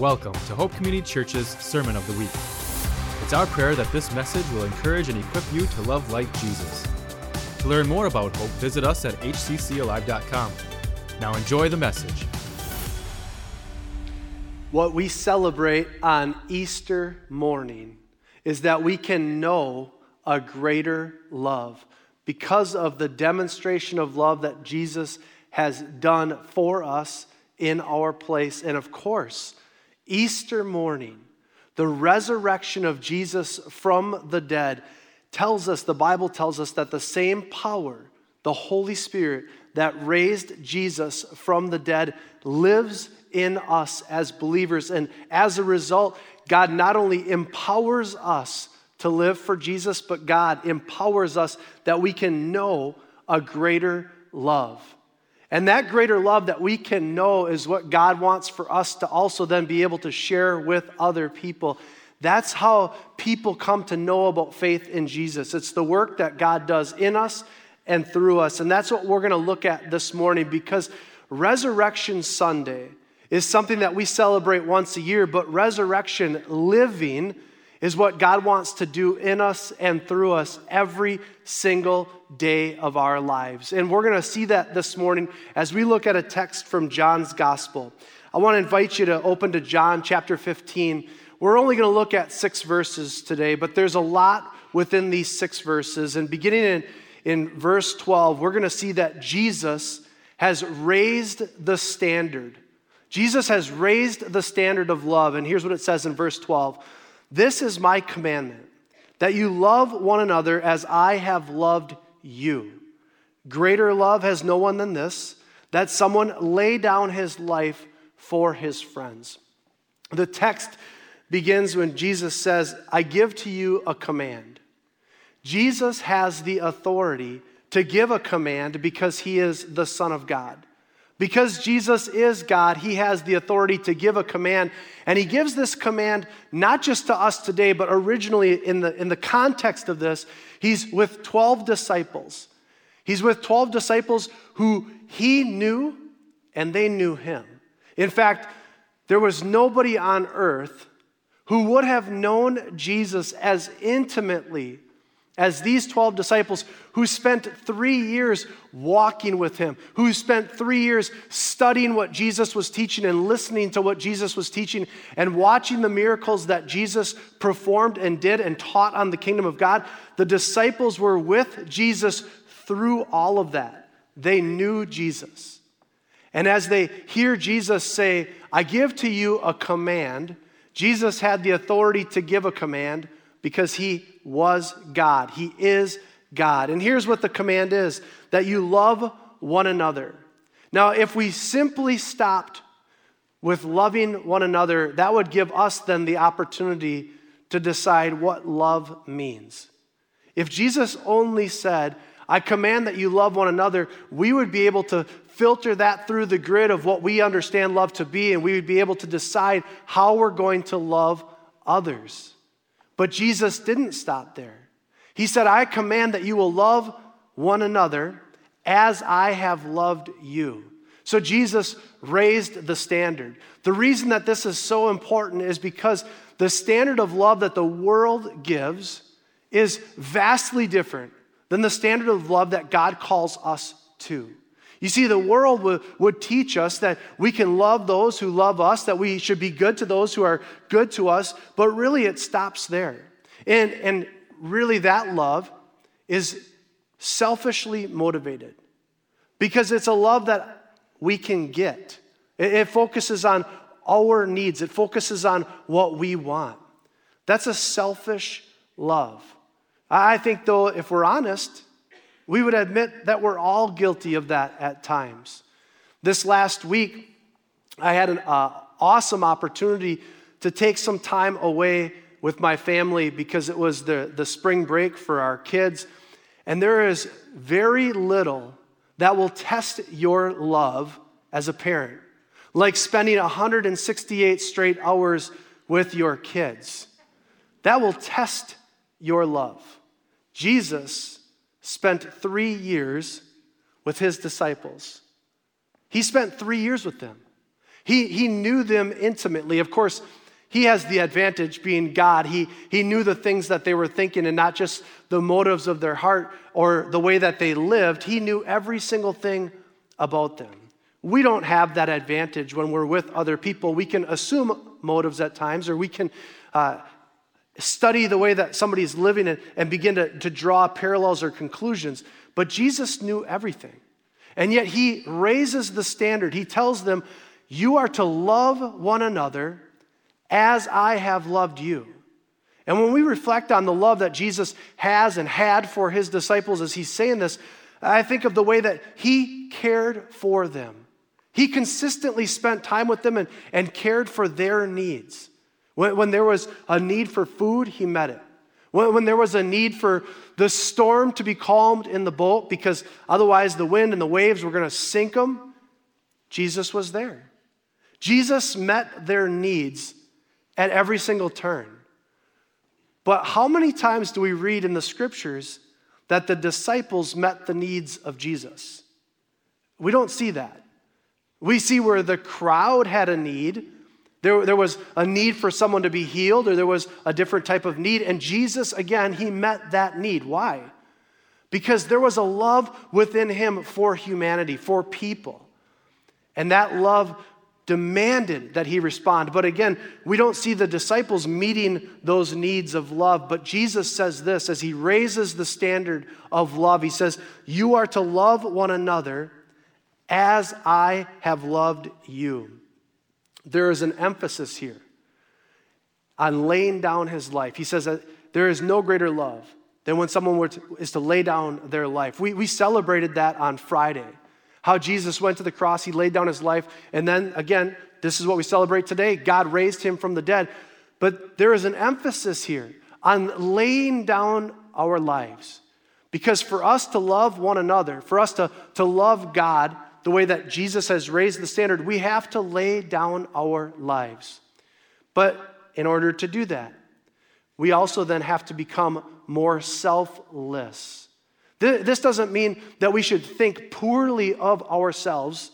Welcome to Hope Community Church's Sermon of the Week. It's our prayer that this message will encourage and equip you to love like Jesus. To learn more about Hope, visit us at hccalive.com. Now enjoy the message. What we celebrate on Easter morning is that we can know a greater love because of the demonstration of love that Jesus has done for us in our place. And of course, Easter morning, the resurrection of Jesus from the dead tells us, the Bible tells us, that the same power, the Holy Spirit that raised Jesus from the dead, lives in us as believers. And as a result, God not only empowers us to live for Jesus, but God empowers us that we can know a greater love. And that greater love that we can know is what God wants for us to also then be able to share with other people. That's how people come to know about faith in Jesus. It's the work that God does in us and through us. And that's what we're going to look at this morning because Resurrection Sunday is something that we celebrate once a year, but resurrection living is what God wants to do in us and through us every single day of our lives. And we're going to see that this morning as we look at a text from John's gospel. I want to invite you to open to John chapter 15. We're only going to look at six verses today, but there's a lot within these six verses. And beginning in, in verse 12, we're going to see that Jesus has raised the standard. Jesus has raised the standard of love. And here's what it says in verse 12 this is my commandment that you love one another as I have loved you. Greater love has no one than this, that someone lay down his life for his friends. The text begins when Jesus says, I give to you a command. Jesus has the authority to give a command because he is the Son of God. Because Jesus is God, he has the authority to give a command. And he gives this command not just to us today, but originally in the, in the context of this, he's with 12 disciples. He's with 12 disciples who he knew and they knew him. In fact, there was nobody on earth who would have known Jesus as intimately as these 12 disciples who spent three years walking with him, who spent three years studying what Jesus was teaching and listening to what Jesus was teaching and watching the miracles that Jesus performed and did and taught on the kingdom of God, the disciples were with Jesus through all of that. They knew Jesus. And as they hear Jesus say, I give to you a command, Jesus had the authority to give a command because he was God. He is God. And here's what the command is that you love one another. Now, if we simply stopped with loving one another, that would give us then the opportunity to decide what love means. If Jesus only said, I command that you love one another, we would be able to filter that through the grid of what we understand love to be, and we would be able to decide how we're going to love others. But Jesus didn't stop there. He said, I command that you will love one another as I have loved you. So Jesus raised the standard. The reason that this is so important is because the standard of love that the world gives is vastly different than the standard of love that God calls us to. You see, the world would, would teach us that we can love those who love us, that we should be good to those who are good to us, but really it stops there. And, and really, that love is selfishly motivated because it's a love that we can get. It, it focuses on our needs, it focuses on what we want. That's a selfish love. I think, though, if we're honest, we would admit that we're all guilty of that at times. This last week, I had an uh, awesome opportunity to take some time away with my family because it was the, the spring break for our kids. And there is very little that will test your love as a parent, like spending 168 straight hours with your kids. That will test your love. Jesus spent three years with his disciples. He spent three years with them. He, he knew them intimately. Of course, he has the advantage being God. He, he knew the things that they were thinking and not just the motives of their heart or the way that they lived. He knew every single thing about them. We don't have that advantage when we're with other people. We can assume motives at times, or we can uh, study the way that somebody's living and, and begin to, to draw parallels or conclusions. But Jesus knew everything. And yet he raises the standard. He tells them, You are to love one another as I have loved you. And when we reflect on the love that Jesus has and had for his disciples as he's saying this, I think of the way that he cared for them. He consistently spent time with them and, and cared for their needs. When, when there was a need for food, he met it. When, when there was a need for the storm to be calmed in the boat because otherwise the wind and the waves were going to sink them, Jesus was there. Jesus met their needs at every single turn. But how many times do we read in the scriptures that the disciples met the needs of Jesus? We don't see that. We see where the crowd had a need. There, there was a need for someone to be healed, or there was a different type of need. And Jesus, again, he met that need. Why? Because there was a love within him for humanity, for people. And that love demanded that he respond. But again, we don't see the disciples meeting those needs of love. But Jesus says this as he raises the standard of love. He says, You are to love one another as I have loved you. There is an emphasis here on laying down his life. He says that there is no greater love than when someone to, is to lay down their life. We, we celebrated that on Friday. How Jesus went to the cross, he laid down his life, and then again, this is what we celebrate today God raised him from the dead. But there is an emphasis here on laying down our lives. Because for us to love one another, for us to, to love God the way that Jesus has raised the standard, we have to lay down our lives. But in order to do that, we also then have to become more selfless. This doesn't mean that we should think poorly of ourselves,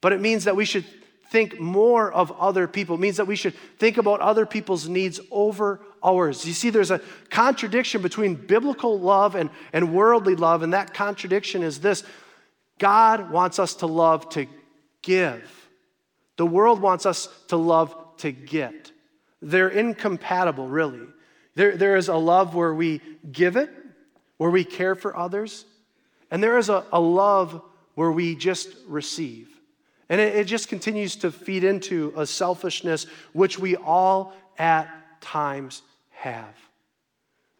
but it means that we should think more of other people. It means that we should think about other people's needs over ours. You see, there's a contradiction between biblical love and, and worldly love, and that contradiction is this God wants us to love to give, the world wants us to love to get. They're incompatible, really. There, there is a love where we give it, where we care for others, and there is a, a love where we just receive. And it, it just continues to feed into a selfishness which we all at times have.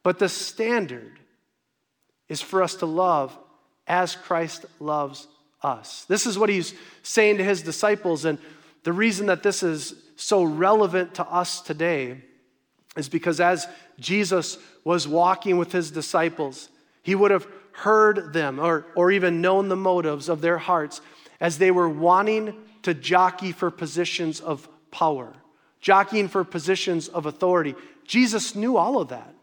But the standard is for us to love as Christ loves us. This is what he's saying to his disciples. And the reason that this is so relevant to us today is because as Jesus was walking with his disciples, he would have heard them or, or even known the motives of their hearts as they were wanting to jockey for positions of power, jockeying for positions of authority. Jesus knew all of that.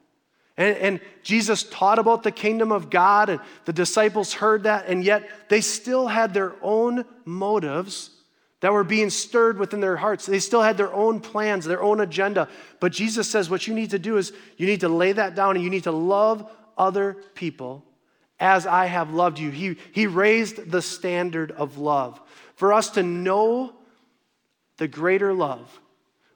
And, and, Jesus taught about the kingdom of God, and the disciples heard that, and yet they still had their own motives that were being stirred within their hearts. They still had their own plans, their own agenda. But Jesus says what you need to do is you need to lay that down and you need to love other people as I have loved you. He, he raised the standard of love. For us to know the greater love,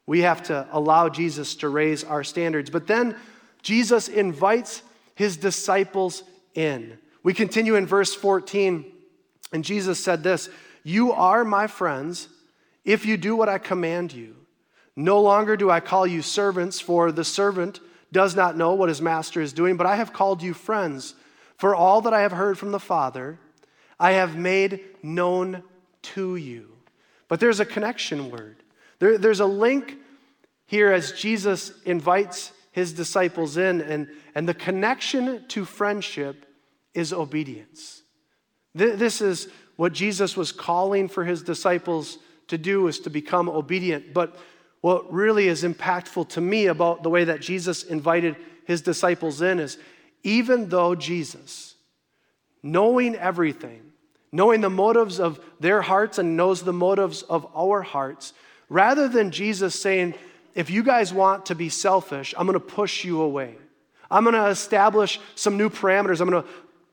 we have to allow Jesus to raise our standards. But then Jesus invites his disciples in. We continue in verse 14, and Jesus said this You are my friends if you do what I command you. No longer do I call you servants, for the servant does not know what his master is doing, but I have called you friends. For all that I have heard from the Father, I have made known to you. But there's a connection word. There, there's a link here as Jesus invites his disciples in, and, and the connection to friendship is obedience. This is what Jesus was calling for his disciples to do is to become obedient. But what really is impactful to me about the way that Jesus invited his disciples in is even though Jesus, knowing everything, knowing the motives of their hearts and knows the motives of our hearts, rather than Jesus saying, if you guys want to be selfish, I'm going to push you away. I'm going to establish some new parameters. I'm going to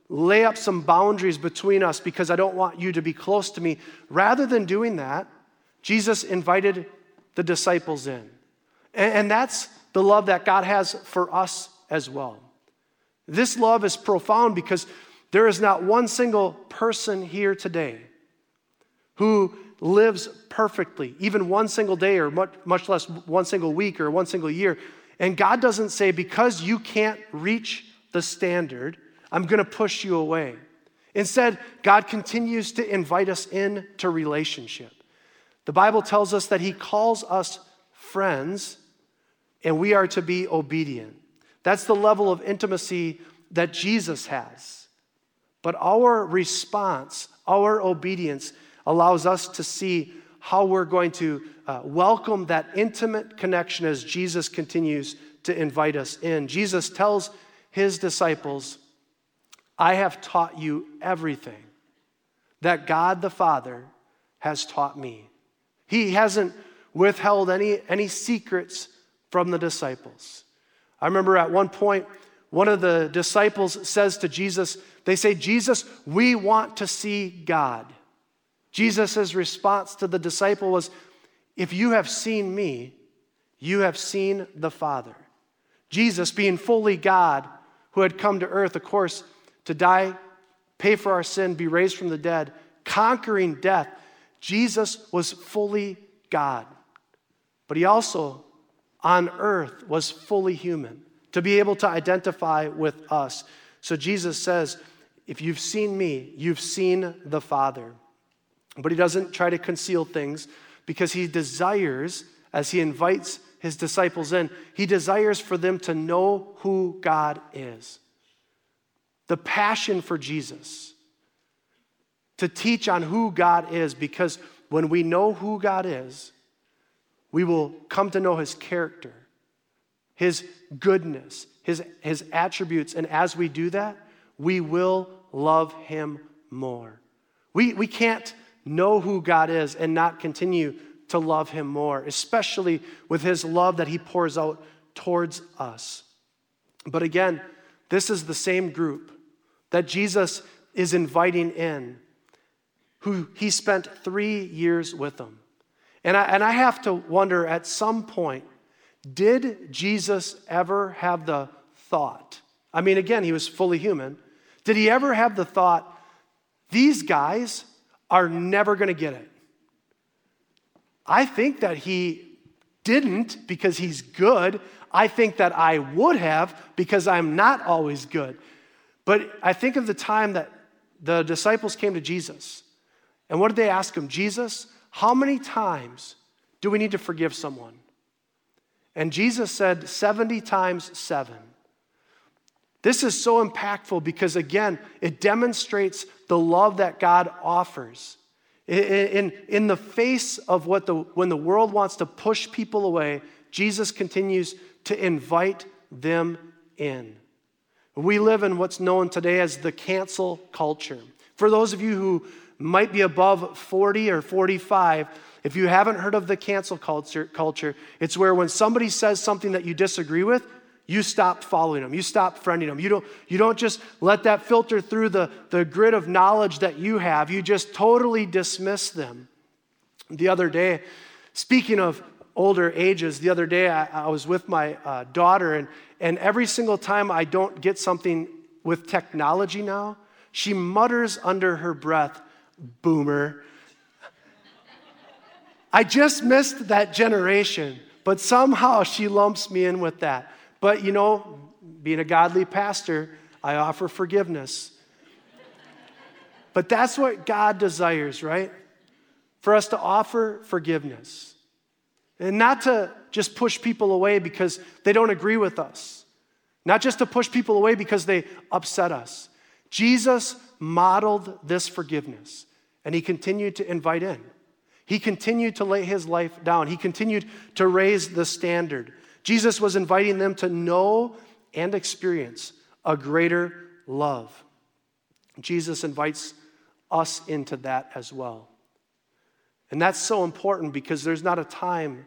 lay up some boundaries between us because I don't want you to be close to me. Rather than doing that, Jesus invited the disciples in. And, that's the love that God has for us as well. This love is profound because there is not one single person here today who lives perfectly, even one single day or much, much less one single week or one single year. And God doesn't say, because you can't reach the standard, I'm going to push you away. Instead, God continues to invite us into relationship. The Bible tells us that He calls us friends and we are to be obedient. That's the level of intimacy that Jesus has. But our response, our obedience, allows us to see how we're going to uh, welcome that intimate connection as Jesus continues to invite us in. Jesus tells his disciples, I have taught you everything that God the Father has taught me. He hasn't withheld any, any secrets from the disciples. I remember at one point, one of the disciples says to Jesus, They say, Jesus, we want to see God. Jesus' response to the disciple was, If you have seen me, you have seen the Father. Jesus, being fully God, who had come to earth, of course, to die, pay for our sin, be raised from the dead, conquering death, Jesus was fully God. But he also, on earth, was fully human to be able to identify with us. So Jesus says, If you've seen me, you've seen the Father. But he doesn't try to conceal things because he desires, as he invites his disciples in, he desires for them to know who God is. The passion for Jesus, to teach on who God is, because when we know who God is, we will come to know his character, his goodness, his, his attributes. And as we do that, we will love him more. We, we can't know who God is and not continue to love Him more, especially with His love that He pours out towards us. But again, this is the same group that Jesus is inviting in, who He spent three years with them. And I, and I have to wonder at some point, did Jesus ever have the thought? I mean, again, he was fully human. Did he ever have the thought, these guys are never going to get it. I think that he didn't because he's good. I think that I would have because I'm not always good. But I think of the time that the disciples came to Jesus. And what did they ask him? Jesus, how many times do we need to forgive someone? And Jesus said 70 times 7. This is so impactful because, again, it demonstrates the love that God offers. In, in, the face of what the, when the world wants to push people away, Jesus continues to invite them in. We live in what's known today as the cancel culture. For those of you who might be above 40 or 45, if you haven't heard of the cancel culture, culture, it's where when somebody says something that you disagree with, you stop following them. You stop friending them. You don't, you don't just let that filter through the, the grid of knowledge that you have. You just totally dismiss them. The other day, speaking of older ages, the other day I, I was with my uh, daughter, and, and every single time I don't get something with technology now, she mutters under her breath, Boomer. I just missed that generation, but somehow she lumps me in with that. But you know, being a godly pastor, I offer forgiveness. But that's what God desires, right? For us to offer forgiveness. And not to just push people away because they don't agree with us. Not just to push people away because they upset us. Jesus modeled this forgiveness and he continued to invite in. He continued to lay his life down. He continued to raise the standard. Jesus was inviting them to know and experience a greater love. Jesus invites us into that as well. And that's so important because there's not a time,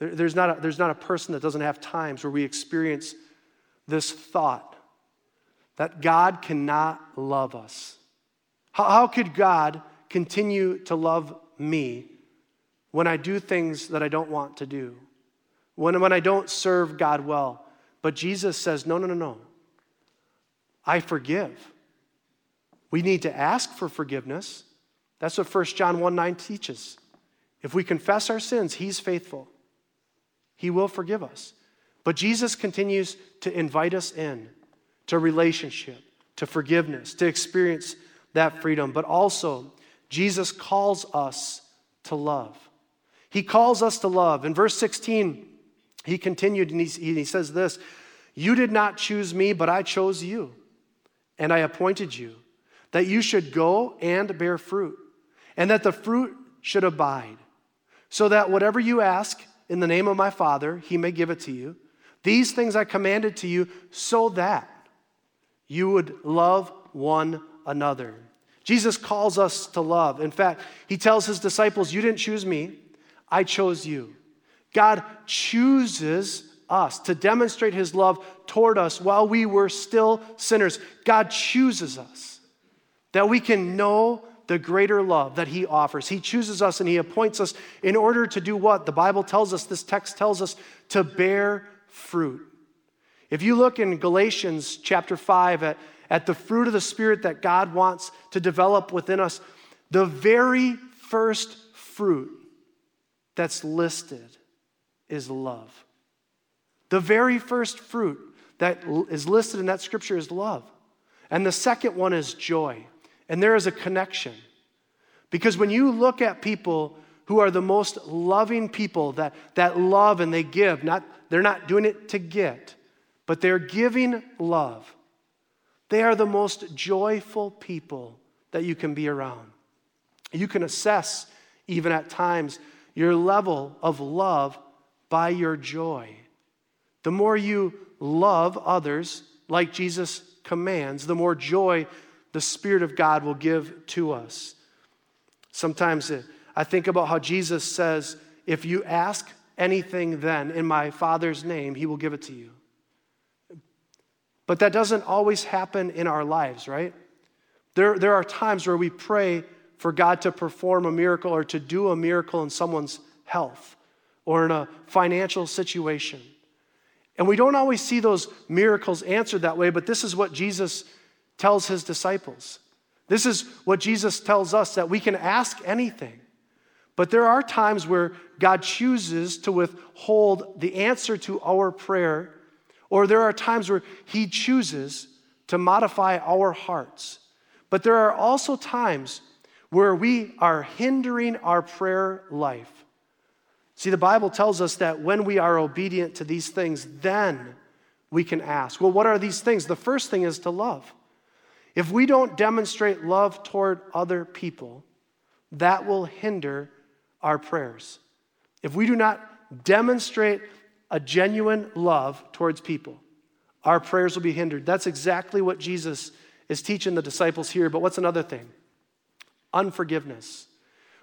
there, there's, not a, there's not a person that doesn't have times where we experience this thought that God cannot love us. How, how could God continue to love me when I do things that I don't want to do? When, when I don't serve God well? But Jesus says, no, no, no, no. I forgive. We need to ask for forgiveness. That's what 1 John 1 9 teaches. If we confess our sins, He's faithful. He will forgive us. But Jesus continues to invite us in to relationship, to forgiveness, to experience that freedom. But also, Jesus calls us to love. He calls us to love. In verse 16, he continued and he, he says this You did not choose me, but I chose you, and I appointed you, that you should go and bear fruit, and that the fruit should abide, so that whatever you ask in the name of my Father, he may give it to you. These things I commanded to you, so that you would love one another. Jesus calls us to love. In fact, he tells his disciples, You didn't choose me, I chose you. God chooses us to demonstrate his love toward us while we were still sinners. God chooses us that we can know the greater love that he offers. He chooses us and he appoints us in order to do what? The Bible tells us, this text tells us, to bear fruit. If you look in Galatians chapter 5 at, at the fruit of the Spirit that God wants to develop within us, the very first fruit that's listed is love. The very first fruit that is listed in that scripture is love. And the second one is joy. And there is a connection. Because when you look at people who are the most loving people that, that love and they give, not, they're not doing it to get, but they're giving love. They are the most joyful people that you can be around. You can assess, even at times, your level of love by your joy. The more you love others, like Jesus commands, the more joy the Spirit of God will give to us. Sometimes I think about how Jesus says, If you ask anything then in my Father's name, he will give it to you. But that doesn't always happen in our lives, right? There, there are times where we pray for God to perform a miracle or to do a miracle in someone's health or in a financial situation. And we don't always see those miracles answered that way, but this is what Jesus tells his disciples. This is what Jesus tells us that we can ask anything. But there are times where God chooses to withhold the answer to our prayer, or there are times where He chooses to modify our hearts. But there are also times where we are hindering our prayer life. See, the Bible tells us that when we are obedient to these things, then we can ask. Well, what are these things? The first thing is to love. If we don't demonstrate love toward other people, that will hinder our prayers. If we do not demonstrate a genuine love towards people, our prayers will be hindered. That's exactly what Jesus is teaching the disciples here. But what's another thing? Unforgiveness.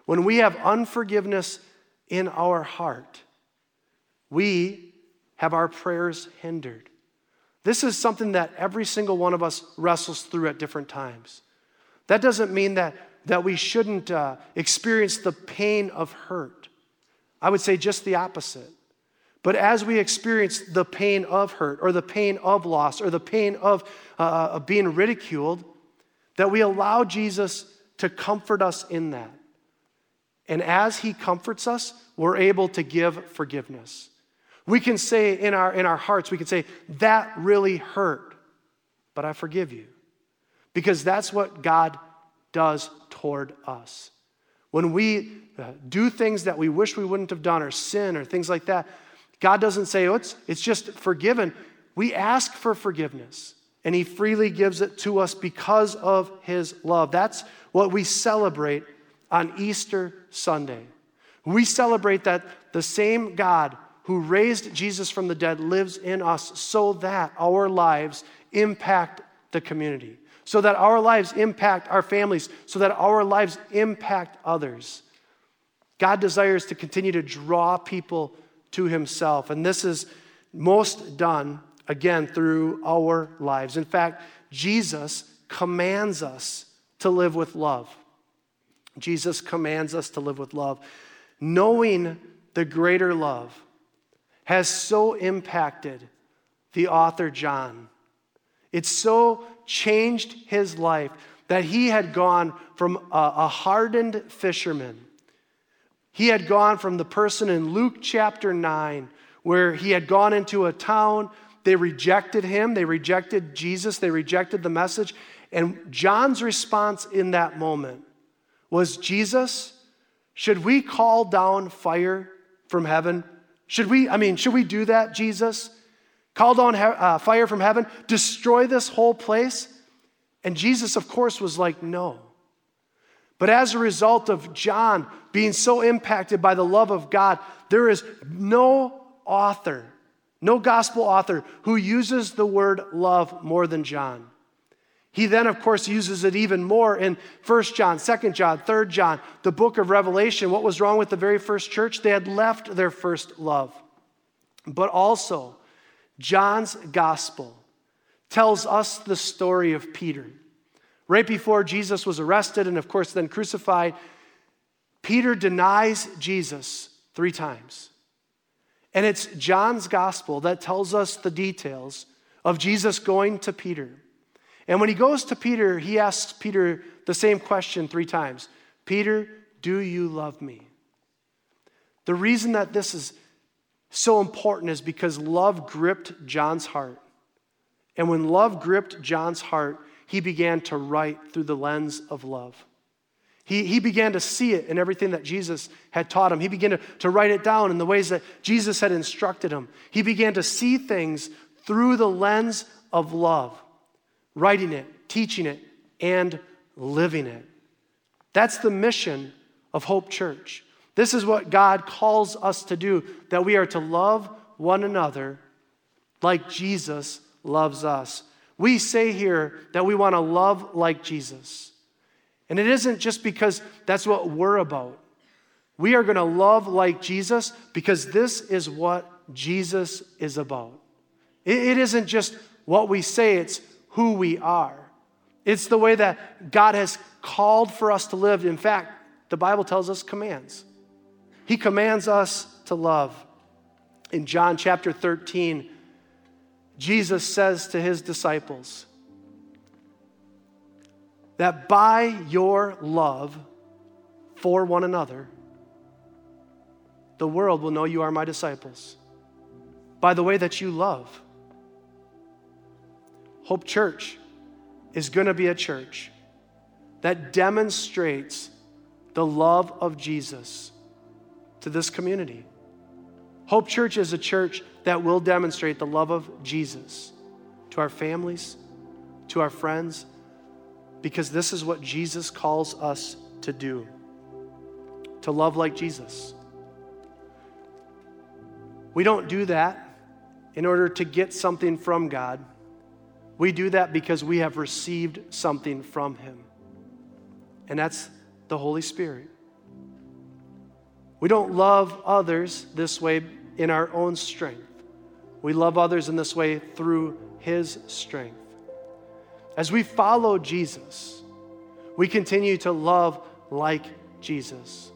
When we have unforgiveness in our heart, we have our prayers hindered. This is something that every single one of us wrestles through at different times. That doesn't mean that, that we shouldn't uh, experience the pain of hurt. I would say just the opposite. But as we experience the pain of hurt, or the pain of loss, or the pain of, uh, uh of being ridiculed, that we allow Jesus to comfort us in that. And as he comforts us, we're able to give forgiveness. We can say in our, in our hearts, we can say, that really hurt, but I forgive you. Because that's what God does toward us. When we uh, do things that we wish we wouldn't have done, or sin, or things like that, God doesn't say, oh, it's, it's just forgiven. We ask for forgiveness, and He freely gives it to us because of His love. That's what we celebrate on Easter Sunday. We celebrate that the same God who raised Jesus from the dead lives in us so that our lives impact the community, so that our lives impact our families, so that our lives impact others. God desires to continue to draw people to Himself, and this is most done, again, through our lives. In fact, Jesus commands us to live with love. Jesus commands us to live with love. Knowing the greater love has so impacted the author John. It so changed his life that he had gone from a, a hardened fisherman. He had gone from the person in Luke chapter 9 where he had gone into a town. They rejected him, they rejected Jesus, they rejected the message. And John's response in that moment was Jesus, should we call down fire from heaven? Should we, I mean, should we do that, Jesus? Call down uh, fire from heaven, destroy this whole place? And Jesus, of course, was like, no. But as a result of John being so impacted by the love of God, there is no author, no gospel author who uses the word love more than John. He then, of course, uses it even more in 1 John, 2 John, 3 John, the book of Revelation. What was wrong with the very first church? They had left their first love. But also, John's gospel tells us the story of Peter. Right before Jesus was arrested and, of course, then crucified, Peter denies Jesus three times. And it's John's gospel that tells us the details of Jesus going to Peter and when he goes to Peter, he asks Peter the same question three times Peter, do you love me? The reason that this is so important is because love gripped John's heart. And when love gripped John's heart, he began to write through the lens of love. He, he began to see it in everything that Jesus had taught him. He began to, to write it down in the ways that Jesus had instructed him. He began to see things through the lens of love writing it, teaching it, and living it. That's the mission of Hope Church. This is what God calls us to do that we are to love one another like Jesus loves us. We say here that we want to love like Jesus. And it isn't just because that's what we're about. We are going to love like Jesus because this is what Jesus is about. It isn't just what we say, it's who we are. It's the way that God has called for us to live. In fact, the Bible tells us commands. He commands us to love. In John chapter 13, Jesus says to his disciples that by your love for one another, the world will know you are my disciples. By the way that you love. Hope Church is going to be a church that demonstrates the love of Jesus to this community. Hope Church is a church that will demonstrate the love of Jesus to our families, to our friends, because this is what Jesus calls us to do to love like Jesus. We don't do that in order to get something from God. We do that because we have received something from Him, and that's the Holy Spirit. We don't love others this way in our own strength. We love others in this way through His strength. As we follow Jesus, we continue to love like Jesus.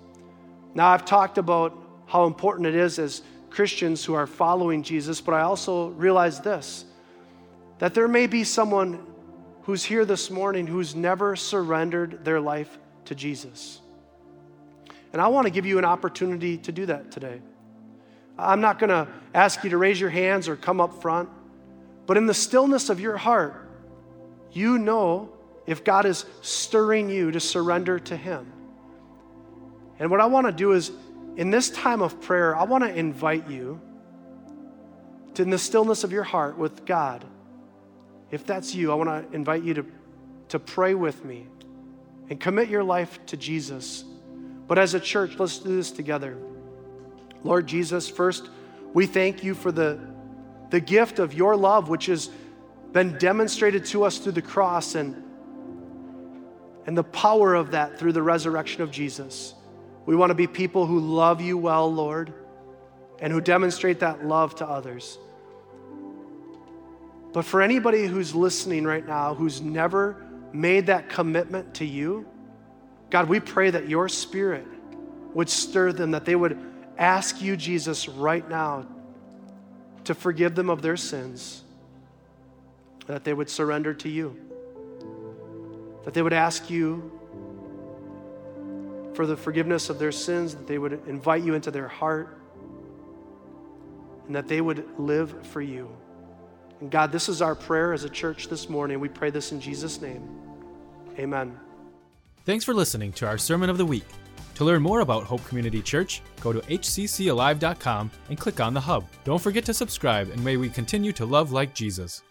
Now, I've talked about how important it is as Christians who are following Jesus, but I also realize this that there may be someone who's here this morning who's never surrendered their life to Jesus. And I want to give you an opportunity to do that today. I'm not going to ask you to raise your hands or come up front, but in the stillness of your heart, you know if God is stirring you to surrender to Him. And what I want to do is, in this time of prayer, I want to invite you to, in the stillness of your heart with God, if that's you, I want to invite you to, to pray with me and commit your life to Jesus. But as a church, let's do this together. Lord Jesus, first, we thank you for the, the gift of your love, which has been demonstrated to us through the cross. And and the power of that through the resurrection of Jesus. We want to be people who love you well, Lord, and who demonstrate that love to others. But for anybody who's listening right now who's never made that commitment to you, God, we pray that your spirit would stir them, that they would ask you, Jesus, right now to forgive them of their sins, that they would surrender to you, that they would ask you for the forgiveness of their sins, that they would invite you into their heart, and that they would live for you. And God, this is our prayer as a church this morning. We pray this in Jesus' name. Amen. Thanks for listening to our Sermon of the Week. To learn more about Hope Community Church, go to hccalive.com and click on the hub. Don't forget to subscribe, and may we continue to love like Jesus.